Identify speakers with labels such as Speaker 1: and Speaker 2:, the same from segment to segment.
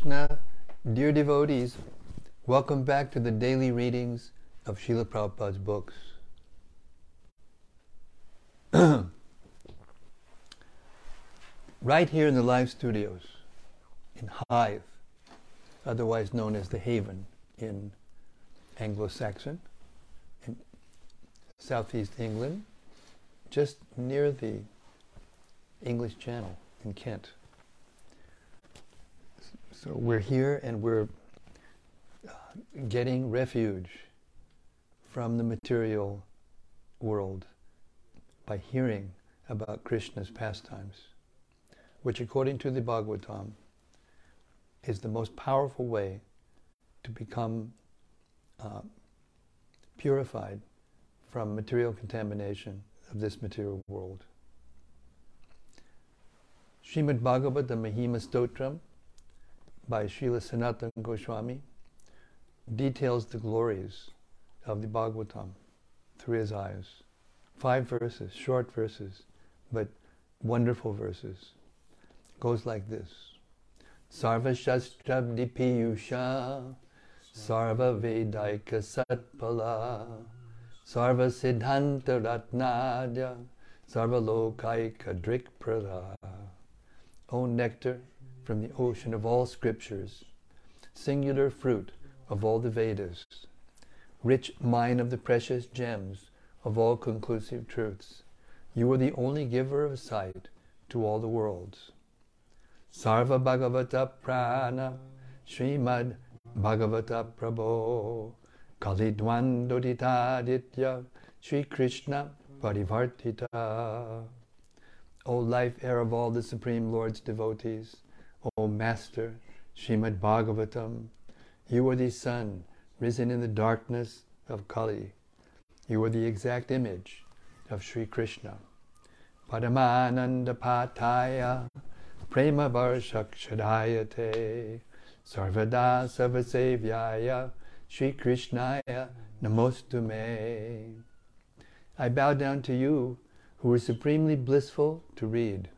Speaker 1: Krishna, dear devotees, welcome back to the daily readings of Srila Prabhupada's books. right here in the live studios in Hythe, otherwise known as the Haven in Anglo-Saxon, in southeast England, just near the English Channel in Kent. So we're here and we're uh, getting refuge from the material world by hearing about Krishna's pastimes, which according to the Bhagavatam is the most powerful way to become uh, purified from material contamination of this material world. Srimad Bhagavad, the Mahima Stotram, by Srila Sanatana Goswami details the glories of the Bhagavatam through his eyes. Five verses, short verses, but wonderful verses. Goes like this. Sarva Shastrabdi Piyusha Sarva Vedaika Satpala Sarva Siddhanta Ratnadya Sarva Lokaika Drikprada O nectar from the ocean of all scriptures, singular fruit of all the Vedas, rich mine of the precious gems of all conclusive truths. You are the only giver of sight to all the worlds. Sarva Bhagavata Prana Srimad Bhagavata Prabho Kalidwandoditaditya Sri Krishna Parivartita O life air of all the Supreme Lord's devotees, O Master, Srimad Bhagavatam, you are the sun risen in the darkness of Kali. You are the exact image of Sri Krishna. Padamananda Pataya Prema Varshakshadayate Sarvada Sarvasevyaya Sri Krishnaya Namostume. I bow down to you who are supremely blissful to read.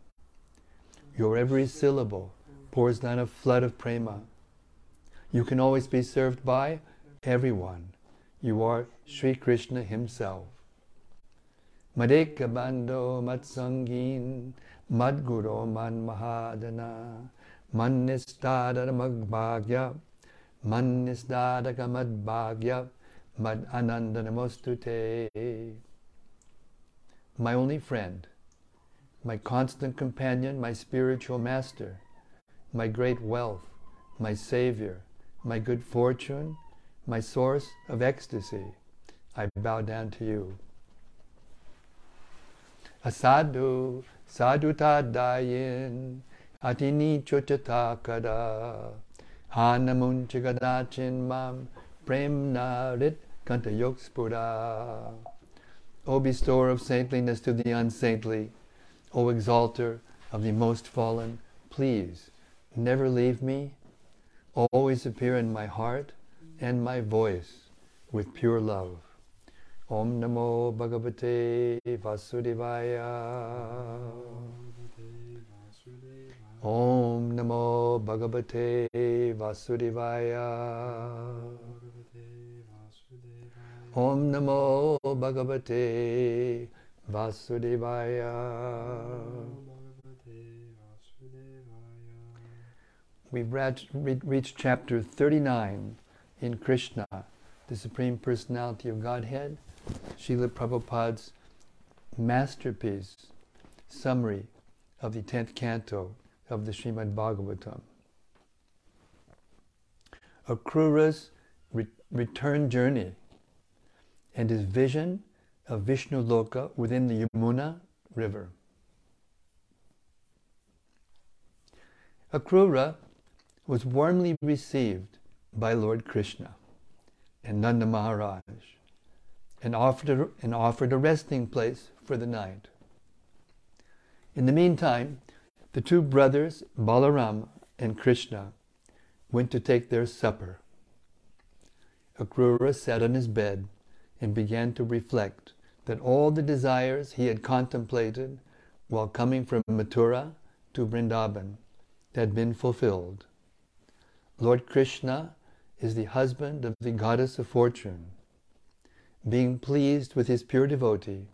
Speaker 1: Your every syllable pours down a flood of prema. You can always be served by everyone. You are Sri Krishna himself. Madeka bando matsangin madguro man mahadana mannisdadara magbhagya mannisdadaka madbhagya mad anandanamostute. My only friend, my constant companion, my spiritual master, my great wealth, my savior, my good fortune, my source of ecstasy. I bow down to you. Asadu, sadhu tadayin, atini chochatakada, hanamunchagadachin mam, premna rit kantayokspura. O bestower of saintliness to the unsaintly, O exalter of the most fallen, please never leave me, always appear in my heart and my voice with pure love. Om Namo Bhagavate Vasudevaya. Om Namo Bhagavate Vasudevaya. Om Namo Bhagavate Vasudevaya. We've reached chapter 39 in Krishna, the Supreme Personality of Godhead, Srila Prabhupada's masterpiece summary of the 10th canto of the Srimad Bhagavatam. Akrura's re- return journey and his vision of Vishnu Loka within the Yamuna River. Akrura was warmly received by Lord Krishna and Nanda Maharaj and offered and offered a resting place for the night. In the meantime, the two brothers, Balaram and Krishna, went to take their supper. Akrura sat on his bed and began to reflect that all the desires he had contemplated while coming from Mathura to Vrindavan had been fulfilled. Lord Krishna is the husband of the goddess of fortune. Being pleased with his pure devotee,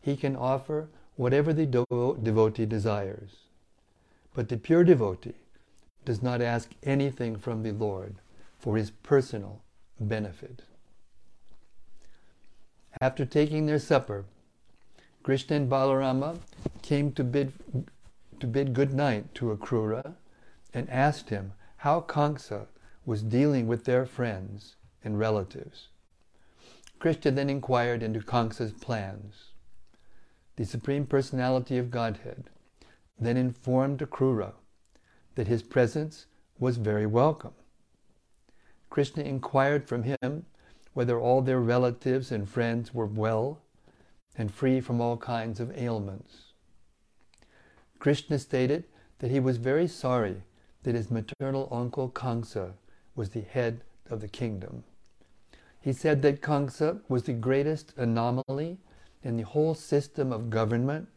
Speaker 1: he can offer whatever the devotee desires. But the pure devotee does not ask anything from the Lord for his personal benefit. After taking their supper, Krishna and Balarama came to bid, to bid good night to Akrura and asked him how Kamsa was dealing with their friends and relatives. Krishna then inquired into Kamsa's plans. The Supreme Personality of Godhead then informed Akrura that his presence was very welcome. Krishna inquired from him whether all their relatives and friends were well and free from all kinds of ailments. Krishna stated that he was very sorry that his maternal uncle Kamsa was the head of the kingdom. He said that Kamsa was the greatest anomaly in the whole system of government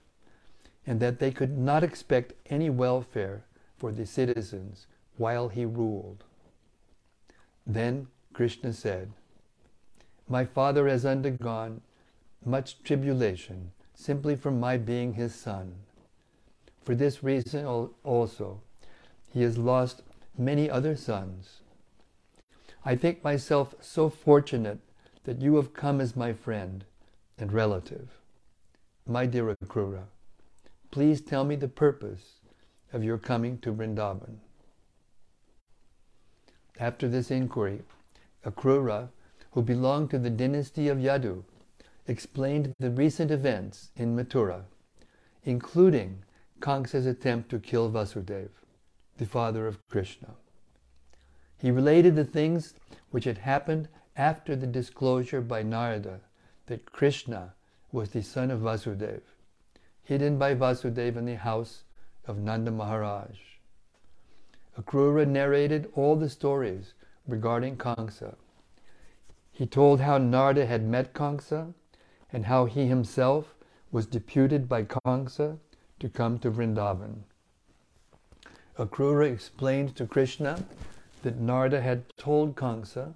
Speaker 1: and that they could not expect any welfare for the citizens while he ruled. Then Krishna said, My father has undergone much tribulation simply from my being his son. For this reason also, he has lost many other sons. I think myself so fortunate that you have come as my friend and relative. My dear Akrura, please tell me the purpose of your coming to Vrindavan. After this inquiry, Akrura, who belonged to the dynasty of Yadu, explained the recent events in Mathura, including Kamsa's attempt to kill Vasudeva, the father of Krishna. He related the things which had happened after the disclosure by Narada that Krishna was the son of Vasudeva hidden by Vasudeva in the house of Nanda Maharaj. Akrura narrated all the stories regarding Kamsa. He told how Narada had met Kamsa and how he himself was deputed by Kamsa to come to Vrindavan. Akrura explained to Krishna that Narada had told Kamsa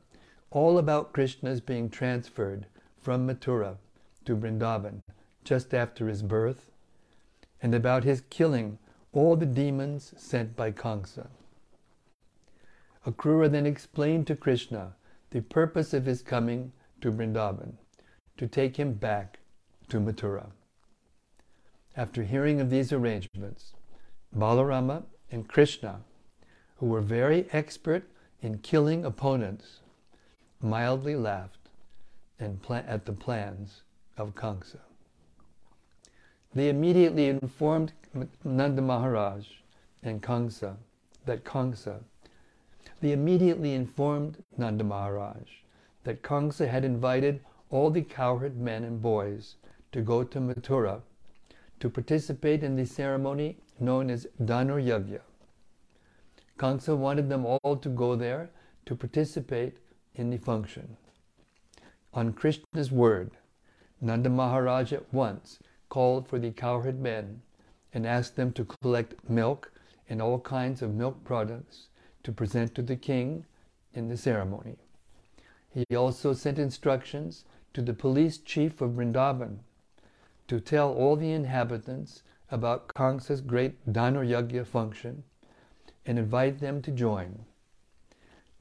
Speaker 1: all about Krishna's being transferred from Mathura to Vrindavan just after his birth and about his killing all the demons sent by Kamsa. Akrura then explained to Krishna the purpose of his coming to Vrindavan, to take him back to Mathura. After hearing of these arrangements, Balarama and Krishna, who were very expert in killing opponents, mildly laughed at the plans of Kamsa. They immediately informed Nanda Maharaj and Kamsa that Kamsa, they immediately informed Nanda Maharaj that Kamsa had invited all the cowherd men and boys to go to Mathura to participate in the ceremony known as Dhanur Yagya. Kamsa wanted them all to go there to participate in the function. On Krishna's word, Nanda Maharaj at once called for the cowherd men and asked them to collect milk and all kinds of milk products to present to the king in the ceremony. He also sent instructions to the police chief of Vrindavan to tell all the inhabitants about Kamsa's great Dhanur Yagya function and invite them to join.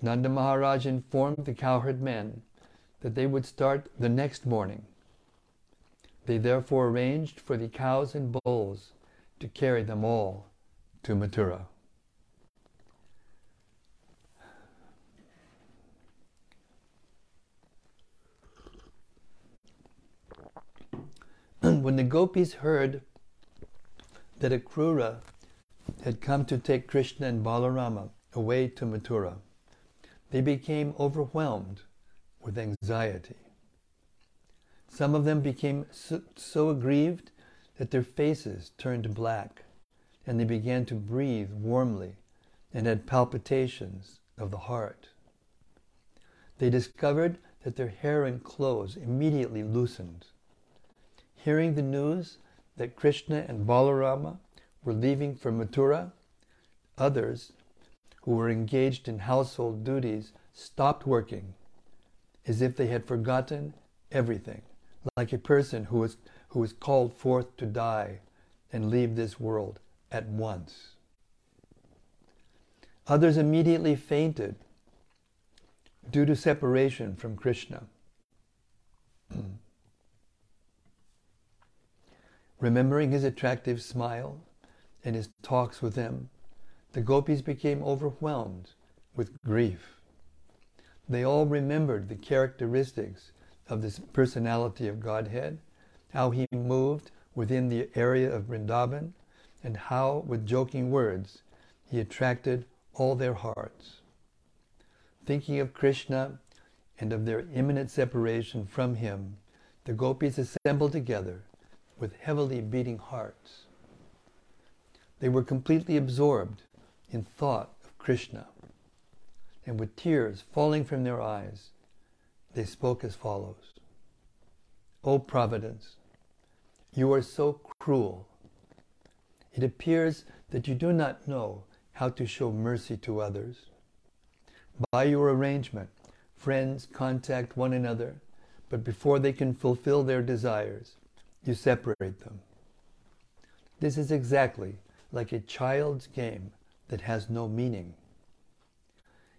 Speaker 1: Nanda Maharaj informed the cowherd men that they would start the next morning they therefore arranged for the cows and bulls to carry them all to Mathura. when the gopis heard that Akrura had come to take Krishna and Balarama away to Mathura, they became overwhelmed with anxiety. Some of them became so, so aggrieved that their faces turned black, and they began to breathe warmly and had palpitations of the heart. They discovered that their hair and clothes immediately loosened. Hearing the news that Krishna and Balarama were leaving for Mathura, others, who were engaged in household duties stopped working, as if they had forgotten everything, like a person who is, who is called forth to die and leave this world at once. Others immediately fainted due to separation from Krishna. Remembering his attractive smile and his talks with them, the gopis became overwhelmed with grief. They all remembered the characteristics of this personality of Godhead, how he moved within the area of Vrindavan, and how, with joking words, he attracted all their hearts. Thinking of Krishna and of their imminent separation from him, the gopis assembled together with heavily beating hearts. They were completely absorbed in thought of Krishna, and with tears falling from their eyes, they spoke as follows O Providence, you are so cruel. It appears that you do not know how to show mercy to others. By your arrangement, friends contact one another, but before they can fulfill their desires, you separate them. This is exactly like a child's game that has no meaning.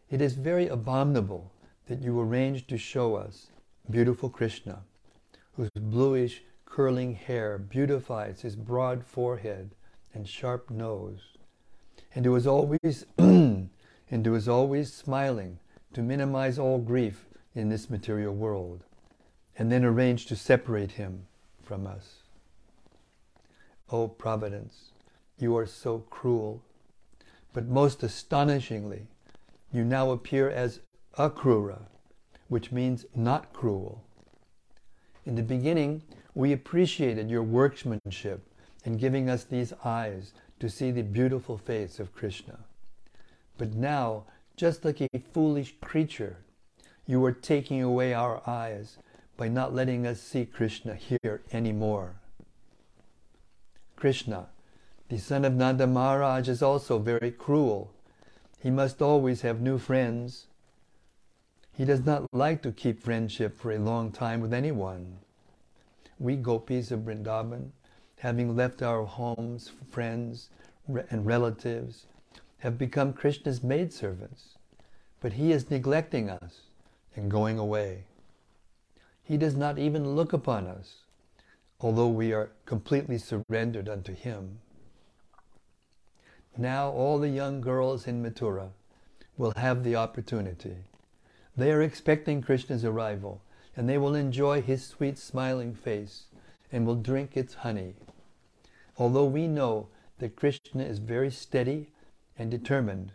Speaker 1: It is very abominable that you arrange to show us beautiful Krishna, whose bluish curling hair beautifies his broad forehead and sharp nose, and who is always and who is always smiling to minimize all grief in this material world, and then arrange to separate him from us. O Providence, you are so cruel, but most astonishingly, you now appear as Akrura, which means not cruel. In the beginning, we appreciated your workmanship in giving us these eyes to see the beautiful face of Krishna. But now, just like a foolish creature, you are taking away our eyes by not letting us see Krishna here anymore. Krishna, the son of Nanda Maharaj, is also very cruel. He must always have new friends. He does not like to keep friendship for a long time with anyone. We gopis of Vrindavan, having left our homes, friends, and relatives, have become Krishna's maidservants. But he is neglecting us and going away. He does not even look upon us, although we are completely surrendered unto Him. Now all the young girls in Mathura will have the opportunity. They are expecting Krishna's arrival, and they will enjoy his sweet smiling face and will drink its honey. Although we know that Krishna is very steady and determined,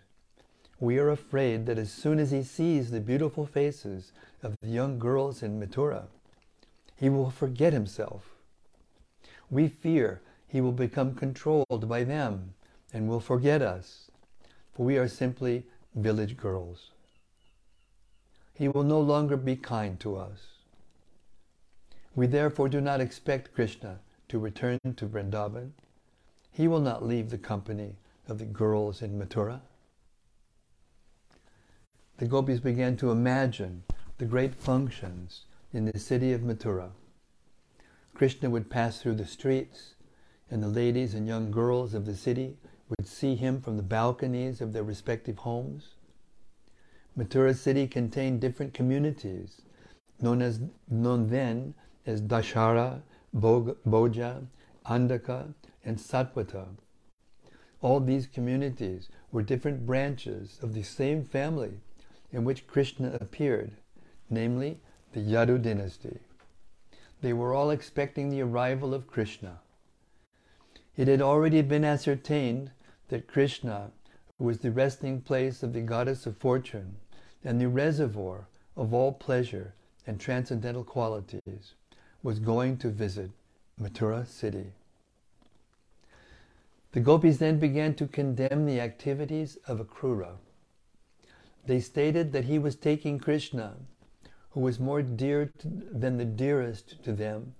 Speaker 1: we are afraid that as soon as he sees the beautiful faces of the young girls in Mathura, he will forget himself. We fear he will become controlled by them and will forget us, for we are simply village girls. He will no longer be kind to us. We therefore do not expect Krishna to return to Vrindavan. He will not leave the company of the girls in Mathura the gopis began to imagine the great functions in the city of Mathura. Krishna would pass through the streets, and the ladies and young girls of the city would see him from the balconies of their respective homes. Mathura city contained different communities, known as known then as Dasarha, Bhoja, Andhaka, and Satvata. All these communities were different branches of the same family in which Krishna appeared, namely the Yadu dynasty. They were all expecting the arrival of Krishna. It had already been ascertained that Krishna, who was the resting place of the goddess of fortune and the reservoir of all pleasure and transcendental qualities, was going to visit Mathura city. The gopis then began to condemn the activities of Akrura they stated that he was taking Krishna, who was more dear to, than the dearest to them,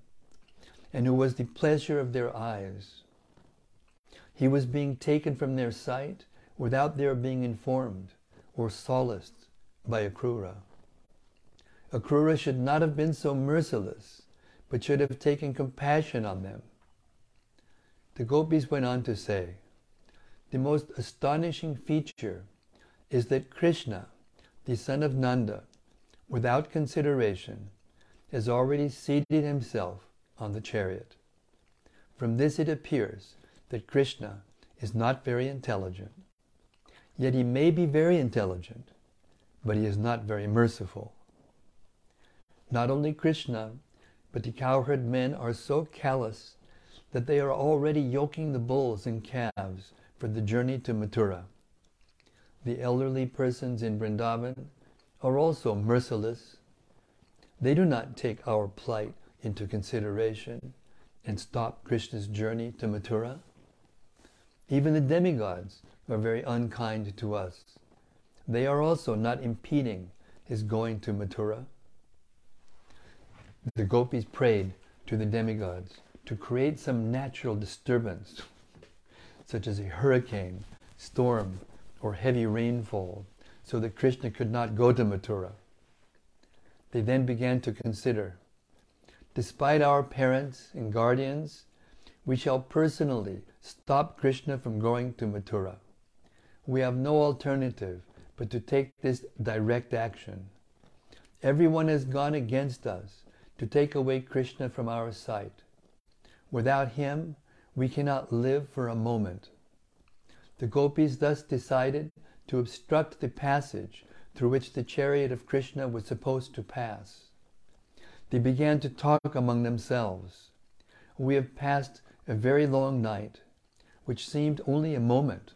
Speaker 1: and who was the pleasure of their eyes. He was being taken from their sight without their being informed or solaced by Akrura. Akrura should not have been so merciless, but should have taken compassion on them. The gopis went on to say, the most astonishing feature is that Krishna, the son of Nanda, without consideration, has already seated himself on the chariot. From this it appears that Krishna is not very intelligent. Yet he may be very intelligent, but he is not very merciful. Not only Krishna, but the cowherd men are so callous that they are already yoking the bulls and calves for the journey to Mathura. The elderly persons in Vrindavan are also merciless. They do not take our plight into consideration and stop Krishna's journey to Mathura. Even the demigods are very unkind to us. They are also not impeding his going to Mathura. The gopis prayed to the demigods to create some natural disturbance, such as a hurricane, storm, or heavy rainfall, so that Krishna could not go to Mathura. They then began to consider despite our parents and guardians, we shall personally stop Krishna from going to Mathura. We have no alternative but to take this direct action. Everyone has gone against us to take away Krishna from our sight. Without him, we cannot live for a moment. The gopis thus decided to obstruct the passage through which the chariot of Krishna was supposed to pass. They began to talk among themselves. We have passed a very long night, which seemed only a moment,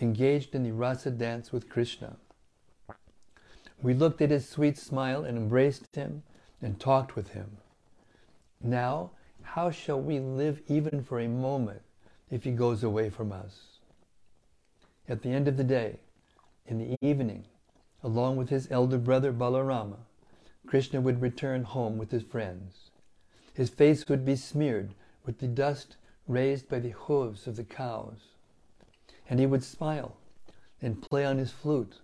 Speaker 1: engaged in the rasa dance with Krishna. We looked at his sweet smile and embraced him and talked with him. Now, how shall we live even for a moment if he goes away from us? At the end of the day, in the evening, along with his elder brother Balarama, Krishna would return home with his friends. His face would be smeared with the dust raised by the hooves of the cows. And he would smile and play on his flute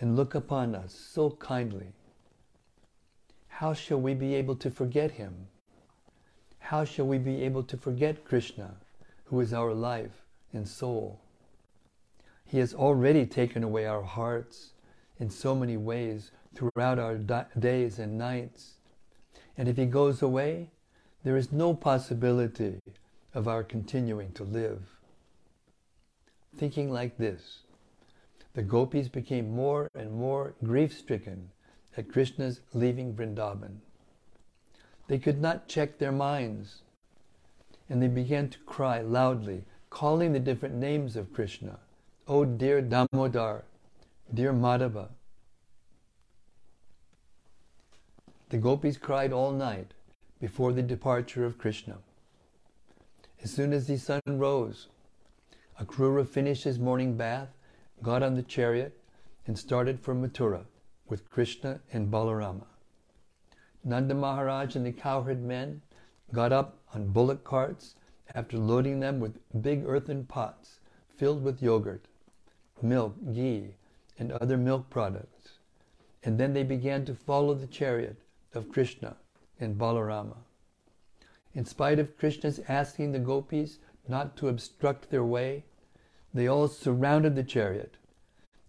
Speaker 1: and look upon us so kindly. How shall we be able to forget him? How shall we be able to forget Krishna, who is our life and soul? He has already taken away our hearts in so many ways throughout our days and nights. And if he goes away, there is no possibility of our continuing to live. Thinking like this, the gopis became more and more grief stricken at Krishna's leaving Vrindavan. They could not check their minds, and they began to cry loudly, calling the different names of Krishna. Oh, dear Damodar, dear Madhava, The gopis cried all night before the departure of Krishna. As soon as the sun rose, Akrura finished his morning bath, got on the chariot, and started for Mathura with Krishna and Balarama. Nanda Maharaj and the cowherd men got up on bullock carts after loading them with big earthen pots filled with yogurt, milk, ghee, and other milk products. And then they began to follow the chariot of Krishna and Balarama. In spite of Krishna's asking the gopis not to obstruct their way, they all surrounded the chariot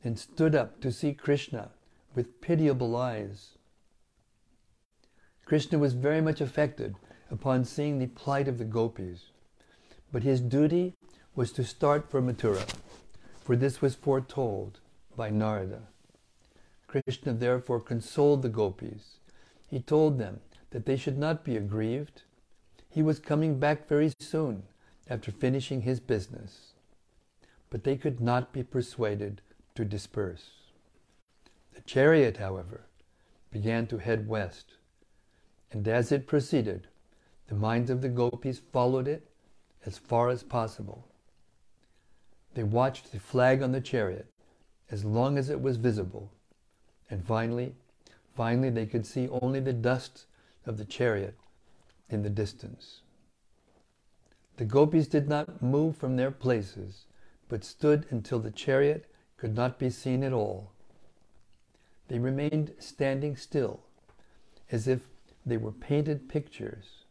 Speaker 1: and stood up to see Krishna with pitiable eyes. Krishna was very much affected upon seeing the plight of the gopis, but his duty was to start for Mathura, for this was foretold by Narada. Krishna therefore consoled the gopis he told them that they should not be aggrieved. He was coming back very soon after finishing his business. But they could not be persuaded to disperse. The chariot, however, began to head west, and as it proceeded, the minds of the gopis followed it as far as possible. They watched the flag on the chariot as long as it was visible, and finally Finally, they could see only the dust of the chariot in the distance. The gopis did not move from their places, but stood until the chariot could not be seen at all. They remained standing still, as if they were painted pictures.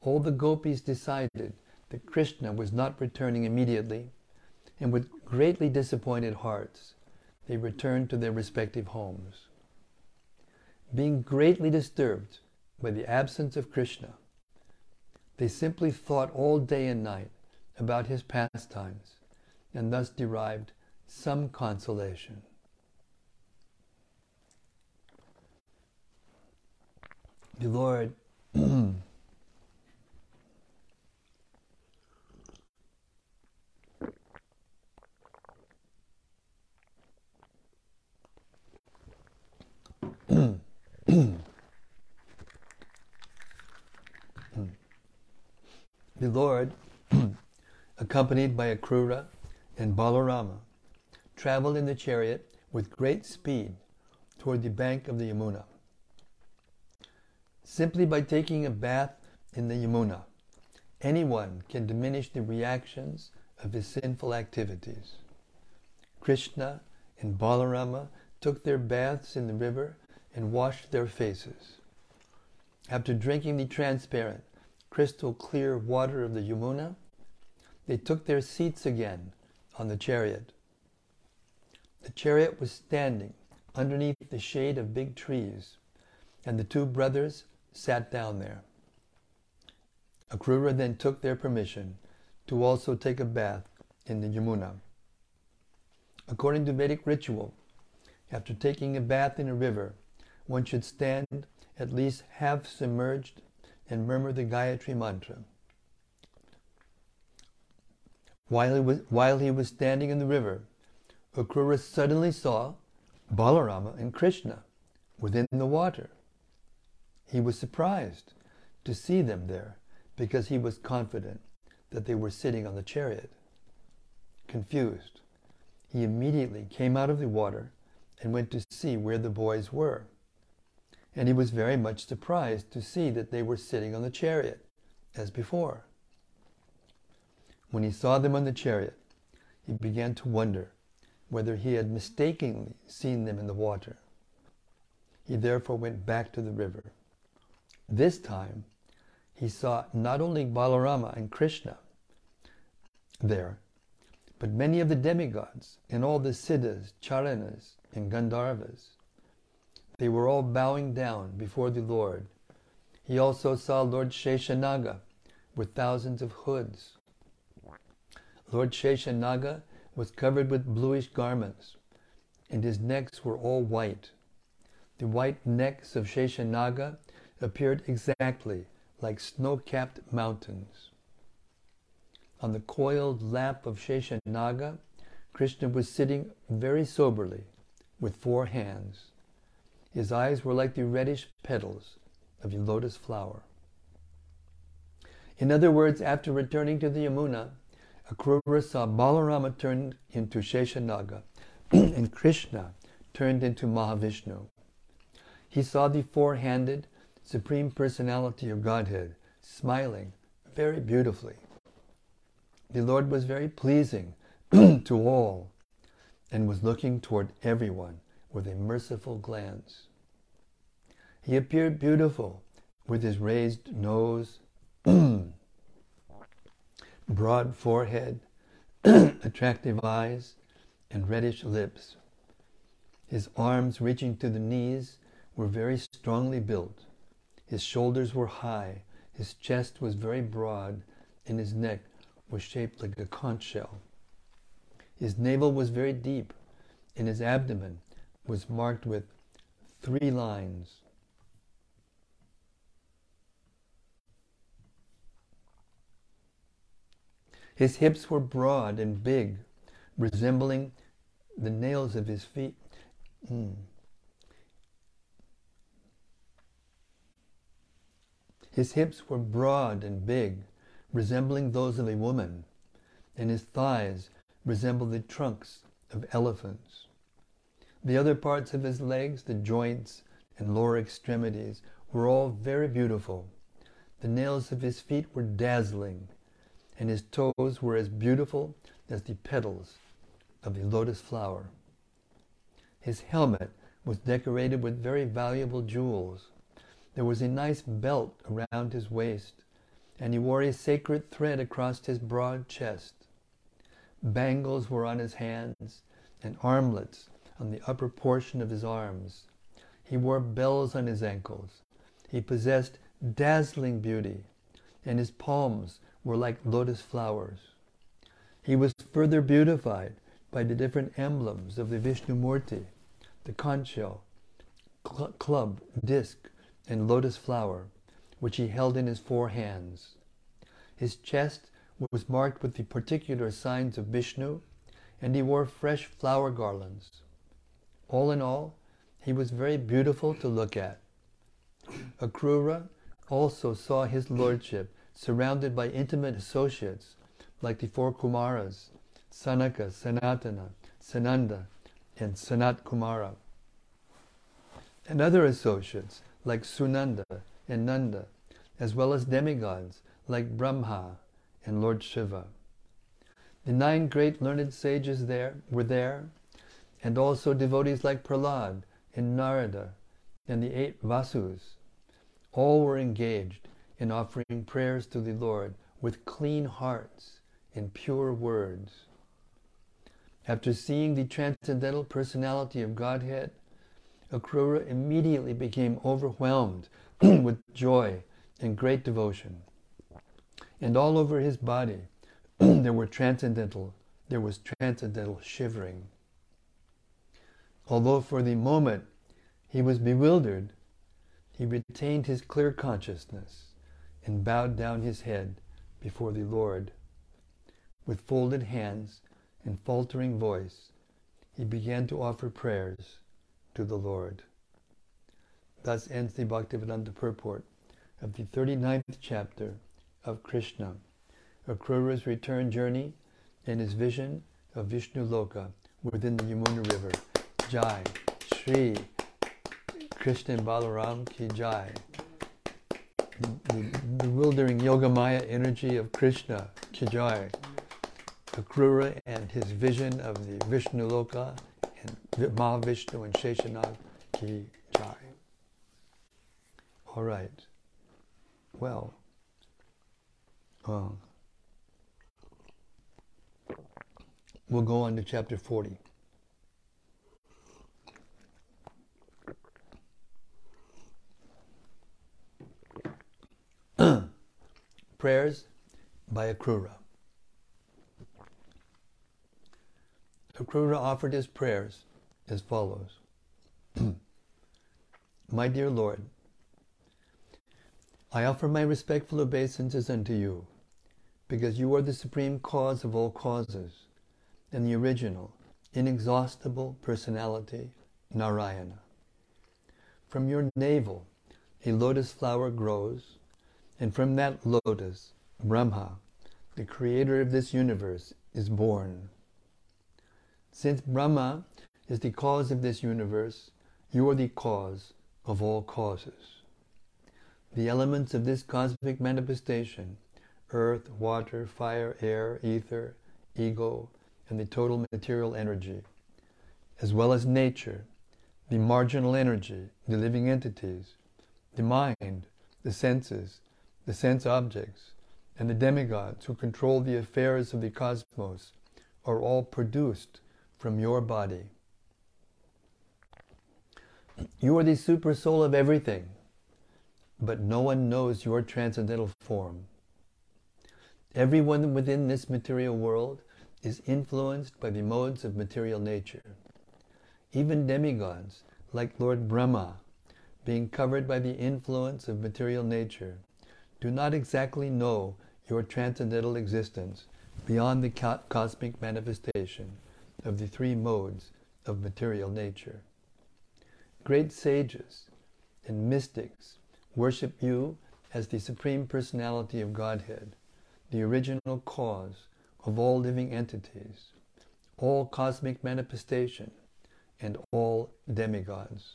Speaker 1: All the gopis decided that Krishna was not returning immediately, and with greatly disappointed hearts, they returned to their respective homes. Being greatly disturbed by the absence of Krishna, they simply thought all day and night about his pastimes and thus derived some consolation. The Lord the Lord, accompanied by Akrura and Balarama, traveled in the chariot with great speed toward the bank of the Yamuna. Simply by taking a bath in the Yamuna, anyone can diminish the reactions of his sinful activities. Krishna and Balarama took their baths in the river and washed their faces. After drinking the transparent, crystal clear water of the Yamuna, they took their seats again on the chariot. The chariot was standing underneath the shade of big trees, and the two brothers sat down there. Akrura then took their permission to also take a bath in the Yamuna. According to Vedic ritual, after taking a bath in a river, one should stand at least half submerged and murmur the Gayatri mantra. While he was, while he was standing in the river, Akrura suddenly saw Balarama and Krishna within the water. He was surprised to see them there because he was confident that they were sitting on the chariot. Confused, he immediately came out of the water and went to see where the boys were. And he was very much surprised to see that they were sitting on the chariot, as before. When he saw them on the chariot, he began to wonder whether he had mistakenly seen them in the water. He therefore went back to the river. This time, he saw not only Balarama and Krishna there, but many of the demigods and all the siddhas, charanas, and gandharvas. They were all bowing down before the Lord. He also saw Lord Sheshanaga with thousands of hoods. Lord Sheshanaga was covered with bluish garments, and his necks were all white. The white necks of Sheshanaga appeared exactly like snow capped mountains. On the coiled lap of Sheshanaga, Krishna was sitting very soberly with four hands. His eyes were like the reddish petals of a lotus flower. In other words, after returning to the Yamuna, Akrura saw Balarama turned into Sheshanaga and Krishna turned into Mahavishnu. He saw the four-handed Supreme Personality of Godhead smiling very beautifully. The Lord was very pleasing to all and was looking toward everyone with a merciful glance. He appeared beautiful with his raised nose, broad forehead, attractive eyes, and reddish lips. His arms reaching to the knees were very strongly built. His shoulders were high, his chest was very broad, and his neck was shaped like a conch shell. His navel was very deep, and his abdomen was marked with three lines. His hips were broad and big, resembling the nails of his feet. Mm. His hips were broad and big, resembling those of a woman, and his thighs resembled the trunks of elephants. The other parts of his legs, the joints and lower extremities, were all very beautiful. The nails of his feet were dazzling and his toes were as beautiful as the petals of the lotus flower. His helmet was decorated with very valuable jewels. There was a nice belt around his waist, and he wore a sacred thread across his broad chest. Bangles were on his hands, and armlets on the upper portion of his arms. He wore bells on his ankles. He possessed dazzling beauty, and his palms were like lotus flowers. He was further beautified by the different emblems of the Vishnu Murti, the conch cl- club, disc, and lotus flower, which he held in his four hands. His chest was marked with the particular signs of Vishnu, and he wore fresh flower garlands. All in all, he was very beautiful to look at. Akrura also saw his lordship surrounded by intimate associates like the four Kumaras, Sanaka, Sanatana, Sananda, and Sanat Kumara, and other associates like Sunanda and Nanda, as well as demigods like Brahma and Lord Shiva. The nine great learned sages there were there, and also devotees like Prahlad and Narada and the eight Vasus. All were engaged in offering prayers to the Lord with clean hearts and pure words. After seeing the transcendental personality of Godhead, Akrura immediately became overwhelmed with joy and great devotion. And all over his body there were transcendental there was transcendental shivering. Although for the moment he was bewildered, he retained his clear consciousness and bowed down his head before the Lord. With folded hands and faltering voice, he began to offer prayers to the Lord. Thus ends the Bhaktivedanta purport of the 39th chapter of Krishna, Akrura's return journey and his vision of Vishnu Loka within the Yamuna River. Jai, Shri Krishna Balaram Ki Jai. The bewildering Yogamaya energy of Krishna Ki Jai. Akrura and his vision of the Vishnu Loka and Mahavishnu and Sheshanag Ki Jai. All right. Well, uh, we'll go on to chapter 40. Prayers by Akrura. Akrura offered his prayers as follows My dear Lord, I offer my respectful obeisances unto you, because you are the supreme cause of all causes, and the original, inexhaustible personality, Narayana. From your navel, a lotus flower grows, and from that lotus, Brahma, the creator of this universe, is born. Since Brahma is the cause of this universe, you are the cause of all causes. The elements of this cosmic manifestation earth, water, fire, air, ether, ego, and the total material energy, as well as nature, the marginal energy, the living entities, the mind, the senses, the sense objects, and the demigods who control the affairs of the cosmos are all produced from your body. You are the super soul of everything, but no one knows your transcendental form. Everyone within this material world is influenced by the modes of material nature. Even demigods, like Lord Brahma, being covered by the influence of material nature, do not exactly know your transcendental existence beyond the co- cosmic manifestation of the three modes of material nature. Great sages and mystics worship you as the Supreme Personality of Godhead, the original cause of all living entities, all cosmic manifestation, and all demigods.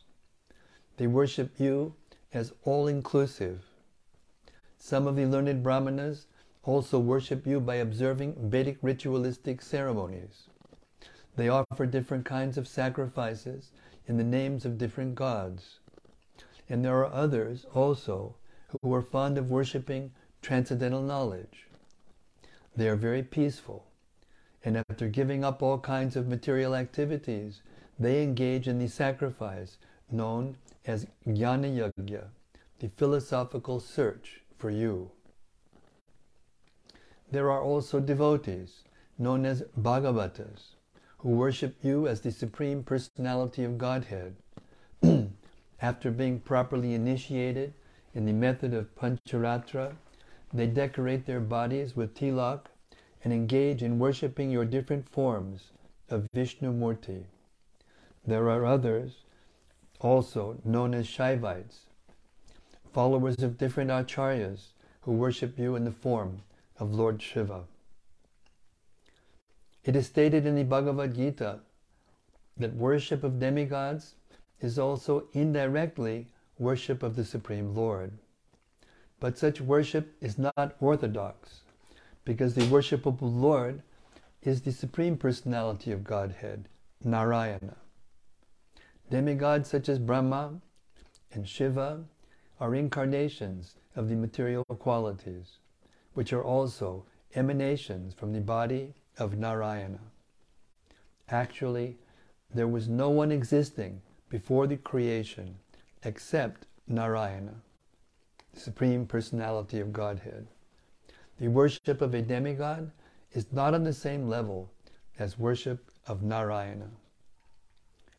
Speaker 1: They worship you as all inclusive. Some of the learned Brahmanas also worship you by observing Vedic ritualistic ceremonies. They offer different kinds of sacrifices in the names of different gods. And there are others also who are fond of worshipping transcendental knowledge. They are very peaceful, and after giving up all kinds of material activities, they engage in the sacrifice known as Jnana Yajna, the philosophical search for you. There are also devotees, known as Bhagavatas, who worship you as the Supreme Personality of Godhead. After being properly initiated in the method of Pancharatra, they decorate their bodies with tilak and engage in worshipping your different forms of Vishnu Murti. There are others, also known as Shaivites, followers of different acharyas who worship you in the form of Lord Shiva. It is stated in the Bhagavad Gita that worship of demigods is also indirectly worship of the Supreme Lord. But such worship is not orthodox because the worshipable Lord is the Supreme Personality of Godhead, Narayana. Demigods such as Brahma and Shiva are incarnations of the material qualities, which are also emanations from the body of Narayana. Actually, there was no one existing before the creation except Narayana the Supreme Personality of Godhead. The worship of a demigod is not on the same level as worship of Narayana.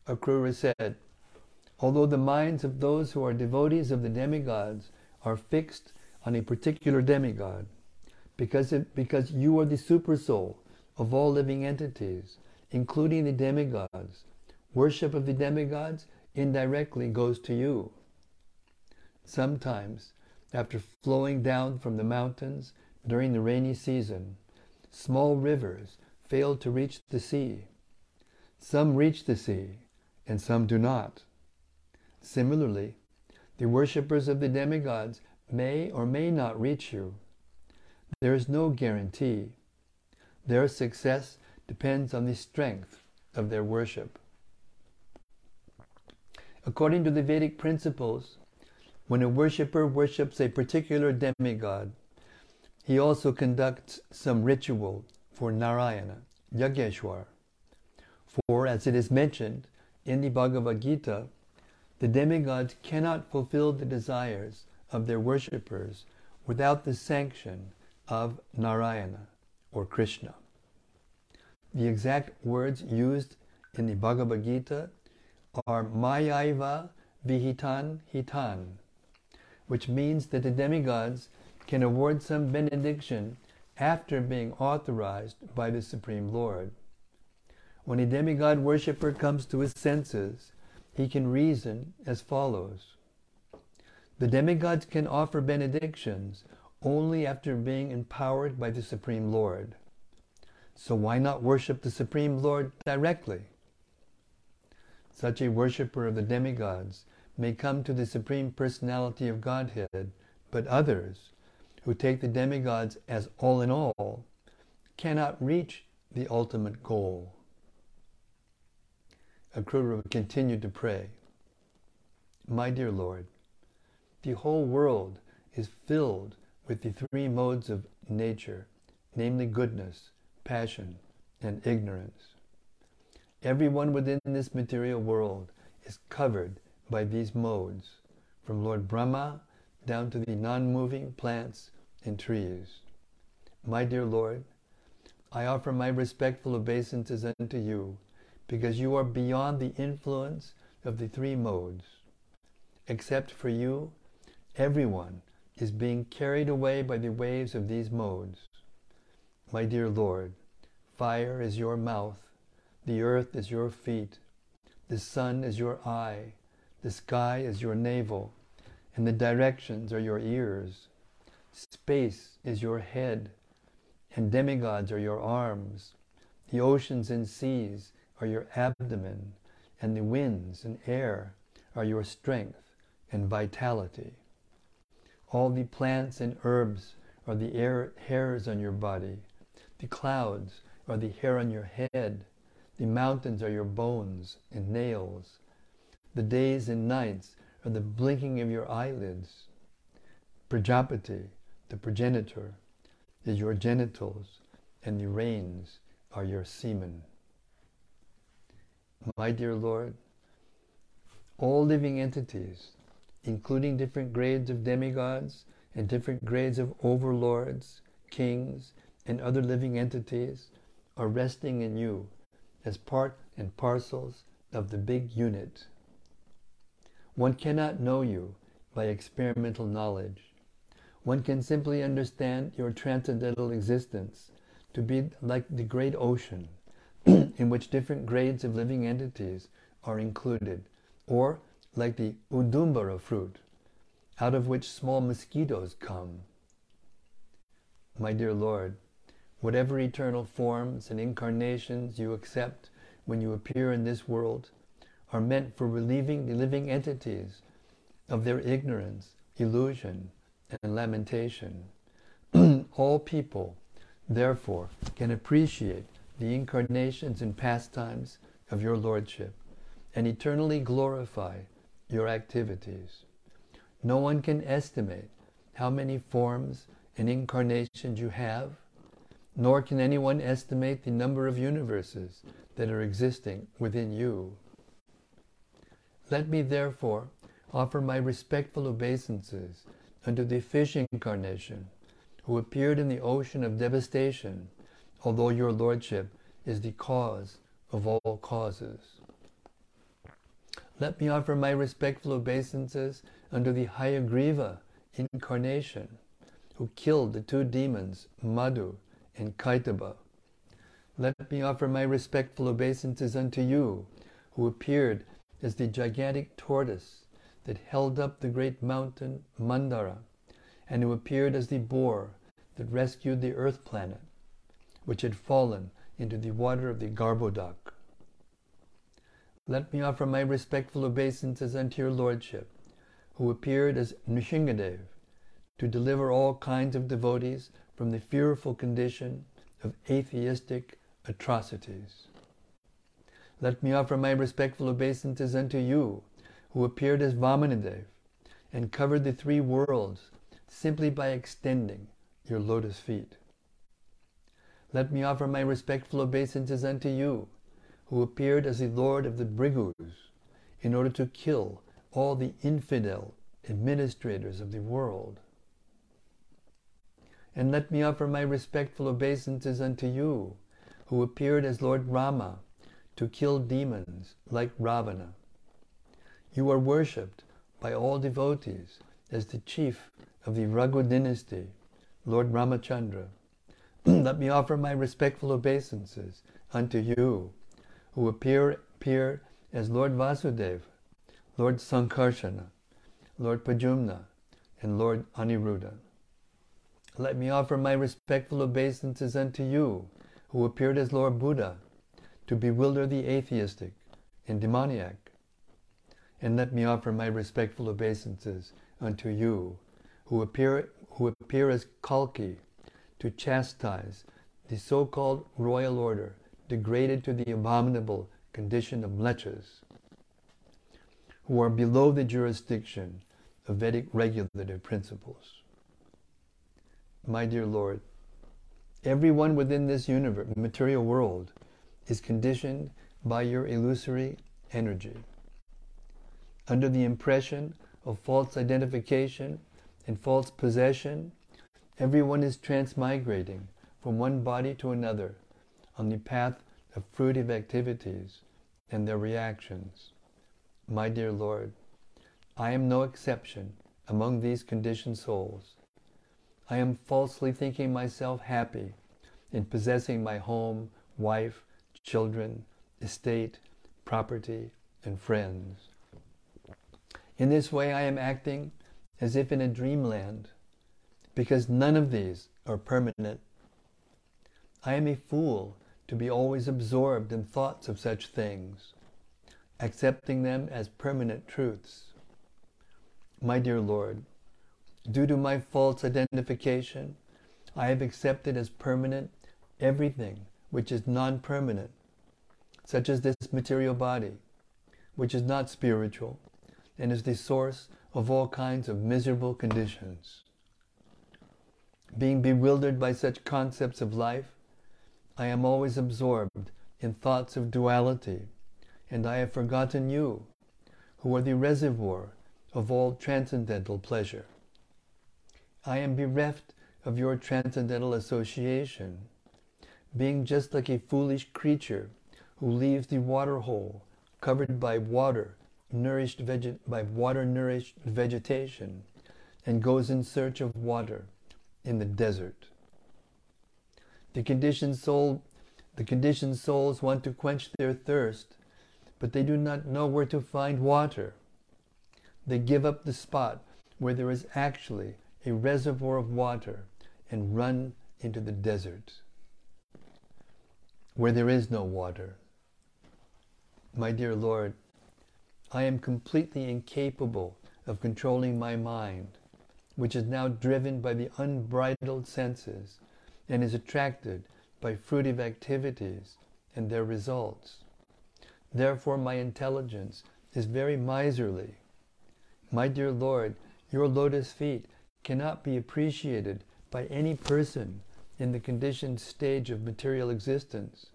Speaker 1: Akrura said, Although the minds of those who are devotees of the demigods are fixed on a particular demigod, because, it, because you are the supersoul of all living entities, including the demigods, worship of the demigods indirectly goes to you. Sometimes after flowing down from the mountains during the rainy season, small rivers fail to reach the sea. Some reach the sea, and some do not. Similarly, the worshippers of the demigods may or may not reach you. There is no guarantee. Their success depends on the strength of their worship. According to the Vedic principles, when a worshipper worships a particular demigod, he also conducts some ritual for Narayana, Yageshwar. For, as it is mentioned in the Bhagavad Gita, the demigods cannot fulfill the desires of their worshippers without the sanction of Narayana or Krishna. The exact words used in the Bhagavad Gita are Mayaiva Vihitan Hitan, which means that the demigods can award some benediction after being authorized by the Supreme Lord. When a demigod worshipper comes to his senses, he can reason as follows. The demigods can offer benedictions only after being empowered by the Supreme Lord. So why not worship the Supreme Lord directly? Such a worshipper of the demigods may come to the Supreme Personality of Godhead, but others, who take the demigods as all in all, cannot reach the ultimate goal. Akrura continued to pray, My dear Lord, the whole world is filled with the three modes of nature, namely goodness, passion, and ignorance. Everyone within this material world is covered by these modes, from Lord Brahma down to the non moving plants and trees. My dear Lord, I offer my respectful obeisances unto you, because you are beyond the influence of the three modes. Except for you, everyone is being carried away by the waves of these modes. My dear Lord, fire is your mouth, the earth is your feet, the sun is your eye, the sky is your navel, and the directions are your ears. Space is your head, and demigods are your arms. The oceans and seas are your abdomen, and the winds and air are your strength and vitality. All the plants and herbs are the air, hairs on your body. The clouds are the hair on your head. The mountains are your bones and nails. The days and nights are the blinking of your eyelids. Prajapati, the progenitor, is your genitals, and the rains are your semen. My dear Lord, all living entities, including different grades of demigods and different grades of overlords, kings, and other living entities, are resting in you as part and parcels of the big unit. One cannot know you by experimental knowledge. One can simply understand your transcendental existence to be like the great ocean in which different grades of living entities are included, or like the udumbara fruit, out of which small mosquitoes come. My dear Lord, whatever eternal forms and incarnations you accept when you appear in this world are meant for relieving the living entities of their ignorance, illusion, and lamentation. All people, therefore, can appreciate the incarnations and pastimes of your Lordship and eternally glorify your activities. No one can estimate how many forms and incarnations you have, nor can anyone estimate the number of universes that are existing within you. Let me therefore offer my respectful obeisances unto the fish incarnation, who appeared in the ocean of devastation, although your lordship is the cause of all causes. Let me offer my respectful obeisances unto the Hayagriva incarnation, who killed the two demons, Madhu and Kaitabha. Let me offer my respectful obeisances unto you, who appeared as the gigantic tortoise that held up the great mountain Mandara, and who appeared as the boar that rescued the earth planet, which had fallen into the water of the Garbhodak. Let me offer my respectful obeisances unto your lordship, who appeared as Nrsingadev, to deliver all kinds of devotees from the fearful condition of atheistic atrocities. Let me offer my respectful obeisances unto you, who appeared as Vamanadev and covered the three worlds simply by extending your lotus feet. Let me offer my respectful obeisances unto you, who appeared as the Lord of the Bhrigus, in order to kill all the infidel administrators of the world. And let me offer my respectful obeisances unto you, who appeared as Lord Rama, to kill demons like Ravana. You are worshipped by all devotees as the chief of the Raghu dynasty, Lord Ramachandra. Mm, let me offer my respectful obeisances unto you, who appear, appear as Lord Vasudeva, Lord Sankarsana, Lord Pradyumna, and Lord Aniruddha. Let me offer my respectful obeisances unto you, who appeared as Lord Buddha, to bewilder the atheistic and demoniac. And let me offer my respectful obeisances unto you, who appear, who appear as Kalki, to chastise the so-called royal order degraded to the abominable condition of lechers, who are below the jurisdiction of Vedic regulative principles. My dear Lord, everyone within this universe, material world, is conditioned by your illusory energy. Under the impression of false identification and false possession, everyone is transmigrating from one body to another on the path of fruitive activities and their reactions. My dear Lord, I am no exception among these conditioned souls. I am falsely thinking myself happy in possessing my home, wife, children, estate, property, and friends. In this way, I am acting as if in a dreamland, because none of these are permanent. I am a fool to be always absorbed in thoughts of such things, accepting them as permanent truths. My dear Lord, due to my false identification I have accepted as permanent everything which is non permanent, such as this material body, which is not spiritual and is the source of all kinds of miserable conditions. Being bewildered by such concepts of life, I am always absorbed in thoughts of duality, and I have forgotten you, who are the reservoir of all transcendental pleasure. I am bereft of your transcendental association, being just like a foolish creature who leaves the water hole covered by water nourished by water nourished vegetation and goes in search of water in the desert. The conditioned soul the conditioned souls want to quench their thirst, but they do not know where to find water. They give up the spot where there is actually a reservoir of water and run into the desert where there is no water. My dear Lord, I am completely incapable of controlling my mind, which is now driven by the unbridled senses and is attracted by fruitive activities and their results. Therefore, my intelligence is very miserly. My dear Lord, your lotus feet cannot be appreciated by any person in the conditioned stage of material existence,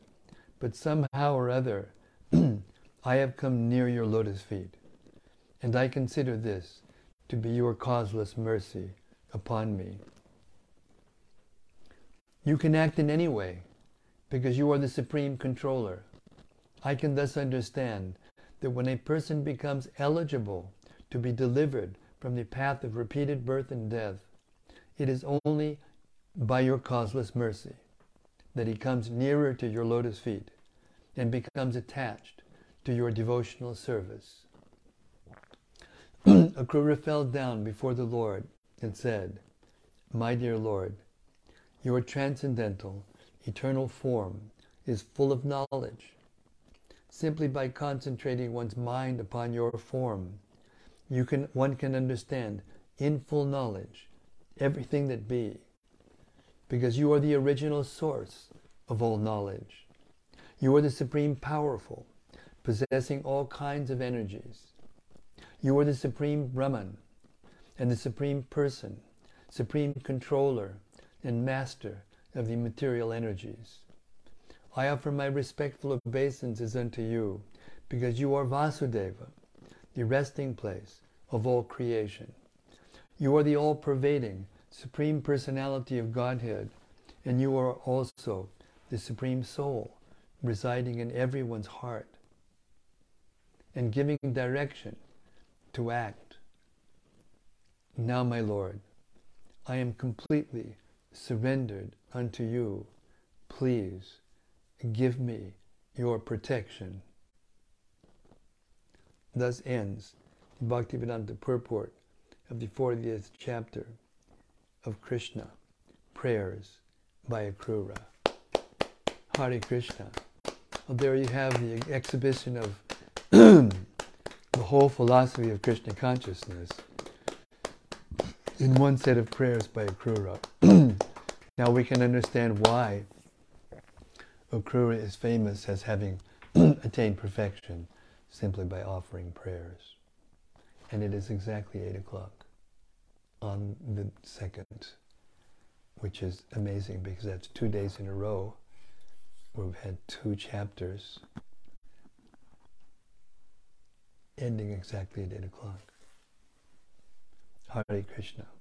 Speaker 1: but somehow or other, I have come near your lotus feet, and I consider this to be your causeless mercy upon me. You can act in any way because you are the supreme controller. I can thus understand that when a person becomes eligible to be delivered from the path of repeated birth and death, it is only by your causeless mercy that he comes nearer to your lotus feet and becomes attached to your devotional service. Mm. Akrura fell down before the Lord and said, My dear Lord, your transcendental, eternal form is full of knowledge. Simply by concentrating one's mind upon your form, you can, one can understand in full knowledge everything that be, because you are the original source of all knowledge. You are the supreme powerful, possessing all kinds of energies. You are the supreme Brahman and the supreme person, supreme controller and master of the material energies. I offer my respectful obeisances unto you because you are Vasudeva, the resting place of all creation. You are the all pervading, supreme personality of Godhead, and you are also the supreme soul residing in everyone's heart and giving direction to act. Now, my Lord, I am completely surrendered unto you. Please give me your protection. Thus ends the Bhaktivedanta purport of the 40th chapter of Krishna, Prayers by Akrura. Hare Krishna. Well, there you have the exhibition of whole philosophy of Krishna consciousness in one set of prayers by Akrura. now we can understand why Akrura is famous as having attained perfection simply by offering prayers. And it is exactly 8 o'clock on the second, which is amazing because that's two days in a row where we've had two chapters ending exactly at 8 o'clock. Hare Krishna.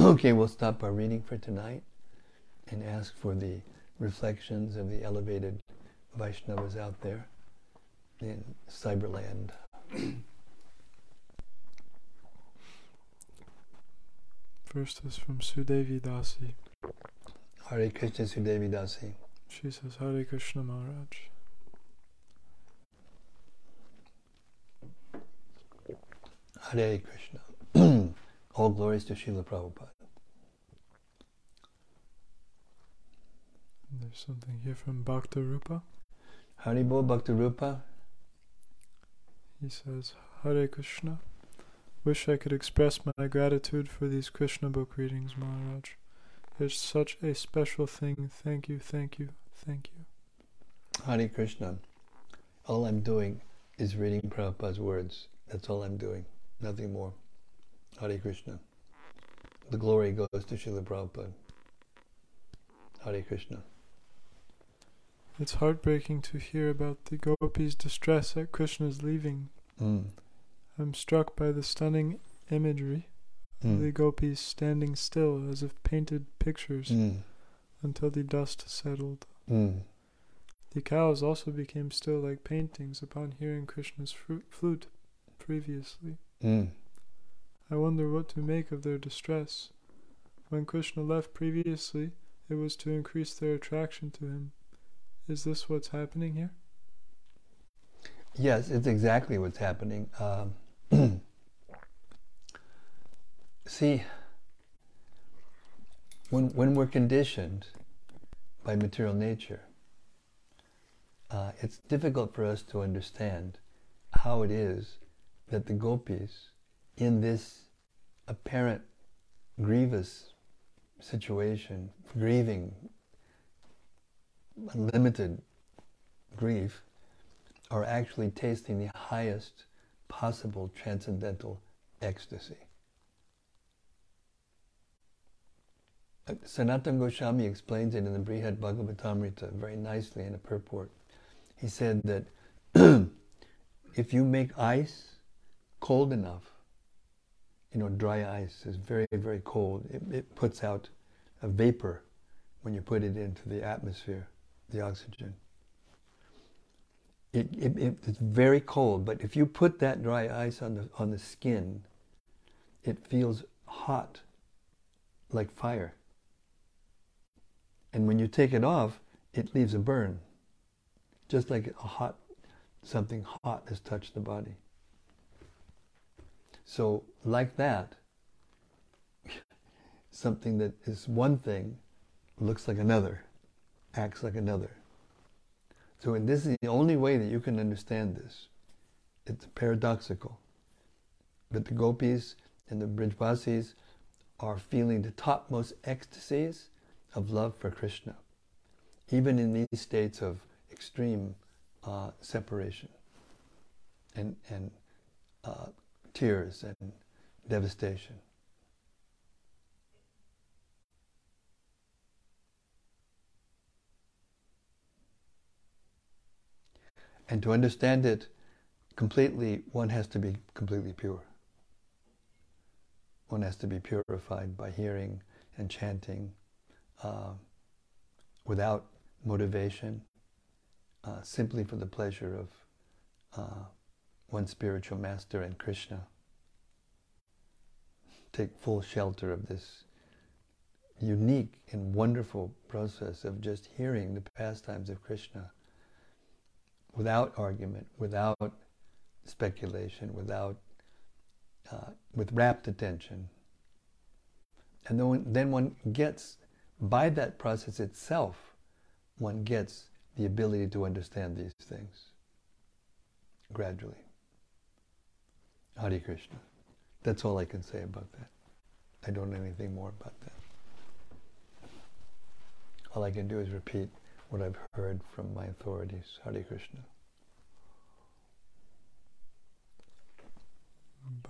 Speaker 1: Okay, we'll stop our reading for tonight and ask for the reflections of the elevated Vaishnavas out there in Cyberland.
Speaker 2: First is from Sudevi Dasi.
Speaker 1: Hare Krishna Sudevi Dasi.
Speaker 2: She says, Hare Krishna Maharaj.
Speaker 1: Hare Krishna. All glories to Srila Prabhupada.
Speaker 2: There's something here from Bhakta Rupa.
Speaker 1: Haribo Bhakti Rupa.
Speaker 2: He says, Hare Krishna. Wish I could express my gratitude for these Krishna book readings, Maharaj. It's such a special thing. Thank you, thank you, thank you.
Speaker 1: Hare Krishna. All I'm doing is reading Prabhupada's words. That's all I'm doing. Nothing more. Hare Krishna. The glory goes to Srila Prabhupada. Hare Krishna.
Speaker 2: It's heartbreaking to hear about the gopis' distress at Krishna's leaving.
Speaker 1: Mm.
Speaker 2: I'm struck by the stunning imagery of
Speaker 1: Mm.
Speaker 2: the gopis standing still as if painted pictures
Speaker 1: Mm.
Speaker 2: until the dust settled.
Speaker 1: Mm.
Speaker 2: The cows also became still like paintings upon hearing Krishna's fru- flute previously.
Speaker 1: Mm.
Speaker 2: I wonder what to make of their distress. When Krishna left previously, it was to increase their attraction to him. Is this what's happening here?
Speaker 1: Yes, it's exactly what's happening. Um, see, when when we're conditioned by material nature, uh, it's difficult for us to understand how it is that the gopis, in this apparent grievous situation, grieving, unlimited grief, are actually tasting the highest possible transcendental ecstasy. Uh, Sanatana Goswami explains it in the Brihad Bhagavatamrita very nicely in a purport. He said that if you make ice cold enough, you know, dry ice is very, very cold. It, it puts out a vapor when you put it into the atmosphere, the oxygen. It, it, it, it's very cold, but if you put that dry ice on the, on the skin, it feels hot, like fire. And when you take it off, it leaves a burn, just like a hot, something hot has touched the body. So, like that, something that is one thing looks like another, acts like another. So, and this is the only way that you can understand this. It's paradoxical. But the gopis and the Brijvasis are feeling the topmost ecstasies of love for Krishna, even in these states of extreme uh, separation and, and uh, tears and devastation. And to understand it completely, one has to be completely pure. One has to be purified by hearing and chanting uh, without motivation, uh, simply for the pleasure of uh, one spiritual master and Krishna. Take full shelter of this unique and wonderful process of just hearing the pastimes of Krishna without argument, without speculation, without uh, with rapt attention. And then, then one gets, by that process itself, one gets the ability to understand these things gradually. Hare Krishna. That's all I can say about that. I don't know anything more about that. All I can do is repeat what I've heard from my authorities. Hare Krishna.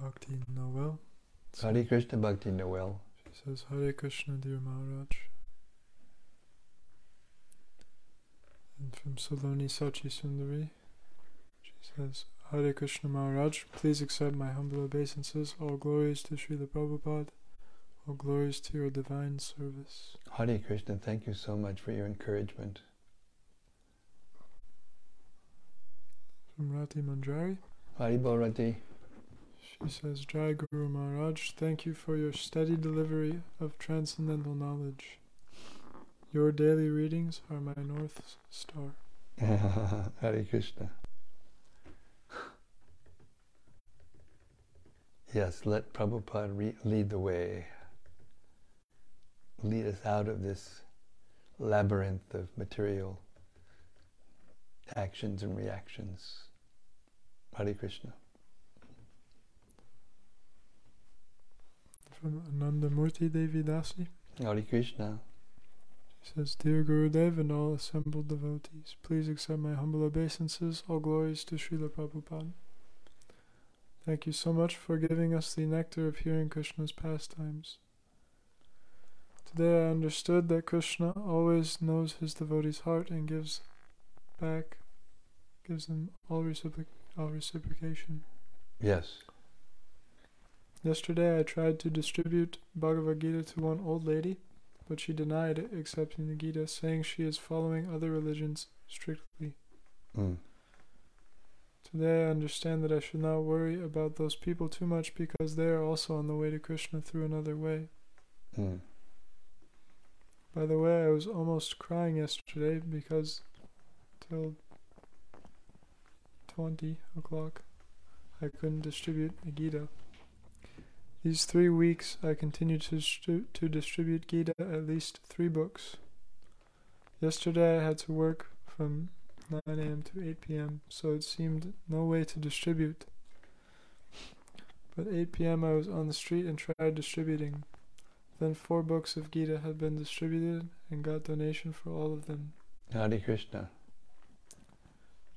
Speaker 2: Bhakti Noel.
Speaker 1: Hare Krishna Bhakti Noel.
Speaker 2: She says, Hare Krishna, dear Maharaj. And from Saloni Sachi Sundari, she says, Hare Krishna Maharaj, please accept my humble obeisances. All glories to Srila Prabhupada. All glories to your divine service.
Speaker 1: Hare Krishna, thank you so much for your encouragement.
Speaker 2: From Rati Manjari,
Speaker 1: Hari Bharati.
Speaker 2: she says, Jai Guru Maharaj, thank you for your steady delivery of transcendental knowledge. Your daily readings are my north star.
Speaker 1: Hare Krishna. Yes, let Prabhupada re- lead the way. Lead us out of this labyrinth of material actions and reactions. Hare Krishna.
Speaker 2: From Anandamurti Devi Dasi.
Speaker 1: Hare Krishna.
Speaker 2: She says, Dear Gurudev and all assembled devotees, please accept my humble obeisances. All glories to Srila Prabhupada. Thank you so much for giving us the nectar of hearing Krishna's pastimes. Today I understood that Krishna always knows his devotee's heart and gives back, gives them all, reciproc- all reciprocation.
Speaker 1: Yes.
Speaker 2: Yesterday I tried to distribute Bhagavad Gita to one old lady, but she denied accepting the Gita, saying she is following other religions strictly.
Speaker 1: Mm.
Speaker 2: Today I understand that I should not worry about those people too much because they are also on the way to Krishna through another way.
Speaker 1: Mm.
Speaker 2: By the way, I was almost crying yesterday because till 20 o'clock I couldn't distribute the Gita. These three weeks I continued to, stru- to distribute Gita at least three books. Yesterday I had to work from 9 a.m. to 8 p.m., so it seemed no way to distribute. But 8 p.m. I was on the street and tried distributing. Then four books of Gita had been distributed and got donation for all of them.
Speaker 1: Hare Krishna.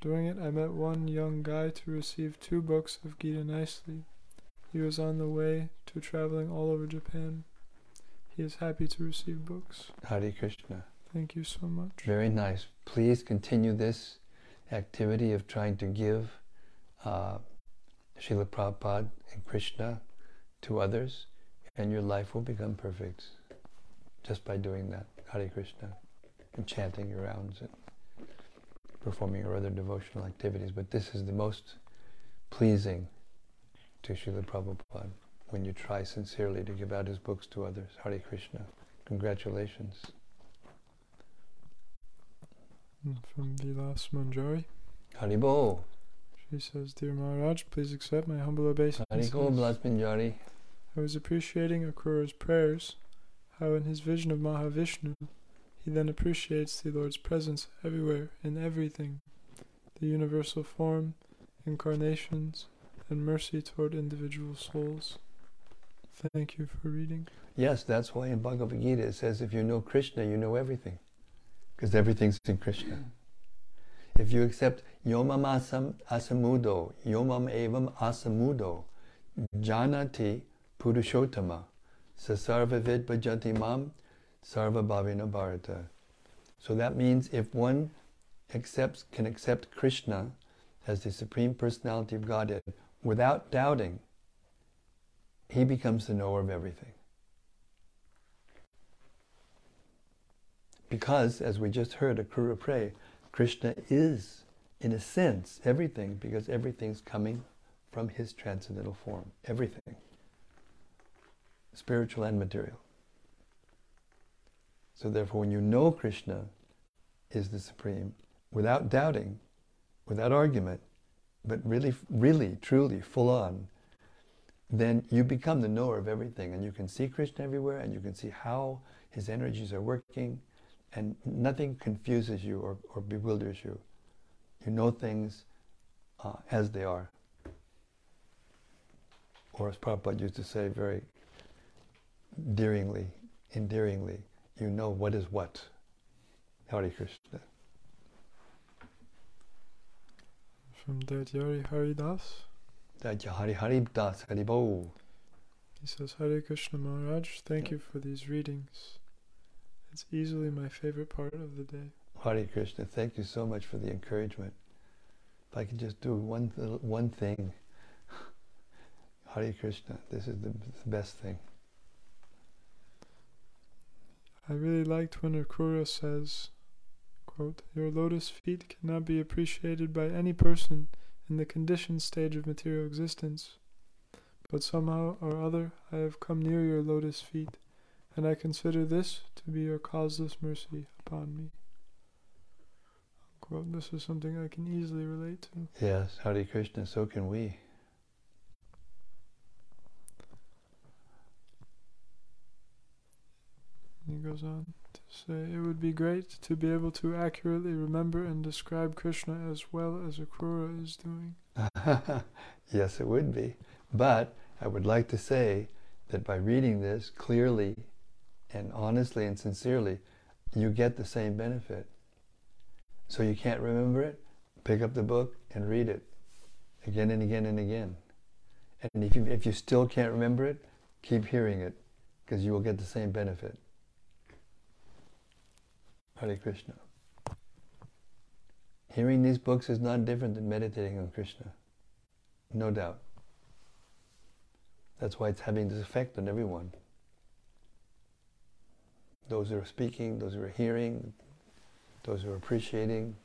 Speaker 2: During it, I met one young guy to receive two books of Gita nicely. He was on the way to traveling all over Japan. He is happy to receive books.
Speaker 1: Hare Krishna.
Speaker 2: Thank you so much.
Speaker 1: Very nice. Please continue this activity of trying to give uh, Prabhupada and Krishna to others, and your life will become perfect just by doing that. Hare Krishna. And chanting your rounds and performing your other devotional activities. But this is the most pleasing to Srila Prabhupada when you try sincerely to give out his books to others. Hare Krishna. Congratulations.
Speaker 2: And From Vilas Manjari,
Speaker 1: Haribo.
Speaker 2: she says, Dear Maharaj, please accept my humble obeisances.
Speaker 1: Hariko Blas Manjari.
Speaker 2: I was appreciating Akrura's prayers, how in his vision of Mahavishnu, he then appreciates the Lord's presence everywhere, in everything, the universal form, incarnations, and mercy toward individual souls. Thank you for reading.
Speaker 1: Yes, that's why in Bhagavad Gita it says if you know Krishna, you know everything. Because everything's in Krishna. If you accept Yomam asam asamudo, Yomam evam asamudo, Janati Purushottama, Sasarva vid bhajanti mam, Sarva bhavina bharata. So that means if one accepts can accept Krishna as the Supreme Personality of Godhead without doubting, he becomes the knower of everything. Because, as we just heard Akrura pray, Krishna is, in a sense, everything, because everything's coming from his transcendental form. Everything. Spiritual and material. So, therefore, when you know Krishna is the Supreme, without doubting, without argument, but really, really, truly, full on, then you become the knower of everything and you can see Krishna everywhere and you can see how his energies are working and nothing confuses you or, or bewilders you. You know things uh, as they are. Or as Prabhupada used to say very dearingly, endearingly, you know what is what. Hare Krishna.
Speaker 2: From Datyari Haridas,
Speaker 1: Hari Hari Das Haribo.
Speaker 2: he says, Hare Krishna Maharaj, thank you for these readings. It's easily my favorite part of the day.
Speaker 1: Hare Krishna, thank you so much for the encouragement. If I could just do one one thing, Hare Krishna, this is the, the best thing.
Speaker 2: I really liked when Akrura says, quote, Your lotus feet cannot be appreciated by any person in the conditioned stage of material existence. But somehow or other I have come near your lotus feet, and I consider this to be your causeless mercy upon me. Unquote. This is something I can easily relate to.
Speaker 1: Yes, Hare Krishna, so can we.
Speaker 2: He goes on to say, It would be great to be able to accurately remember and describe Krishna as well as Akrura is doing.
Speaker 1: yes, it would be. But I would like to say that by reading this clearly and honestly and sincerely, you get the same benefit. So you can't remember it, pick up the book and read it again and again and again. And if you, if you still can't remember it, keep hearing it because you will get the same benefit. Hare Krishna. Hearing these books is not different than meditating on Krishna. No doubt. That's why it's having this effect on everyone. Those who are speaking, those who are hearing, those who are appreciating,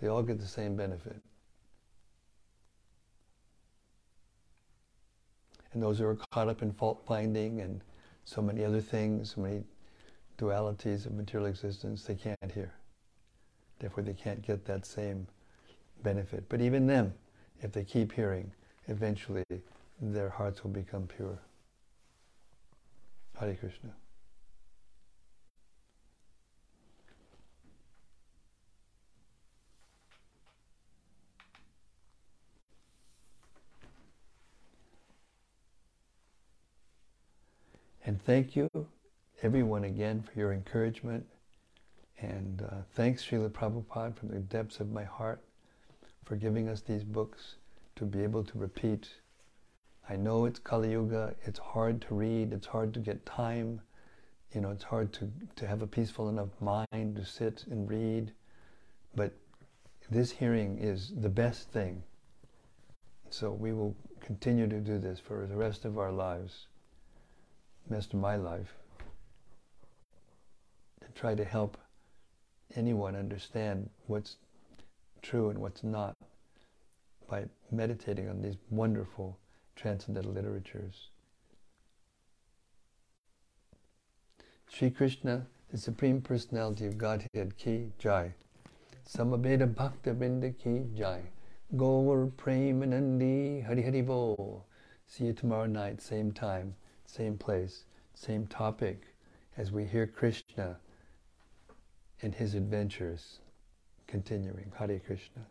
Speaker 1: they all get the same benefit. And those who are caught up in fault finding and so many other things, so many dualities of material existence, they can't hear. Therefore, they can't get that same benefit. But even them, if they keep hearing, eventually their hearts will become pure. Hare Krishna. And thank you, everyone, again for your encouragement. And uh, thanks, Srila Prabhupada, from the depths of my heart for giving us these books to be able to repeat. I know it's Kali Yuga, it's hard to read, it's hard to get time, you know, it's hard to, to have a peaceful enough mind to sit and read. But this hearing is the best thing. So we will continue to do this for the rest of our lives rest of my life to try to help anyone understand what's true and what's not by meditating on these wonderful transcendental literatures. Sri Krishna, the Supreme Personality of Godhead, Ki Jai. Samaveta Bhakta Binda Ki Jai. Gaur Premanandi Hari Hari Bol. See you tomorrow night, same time same place, same topic, as we hear Krishna and his adventures continuing. Hare Krishna.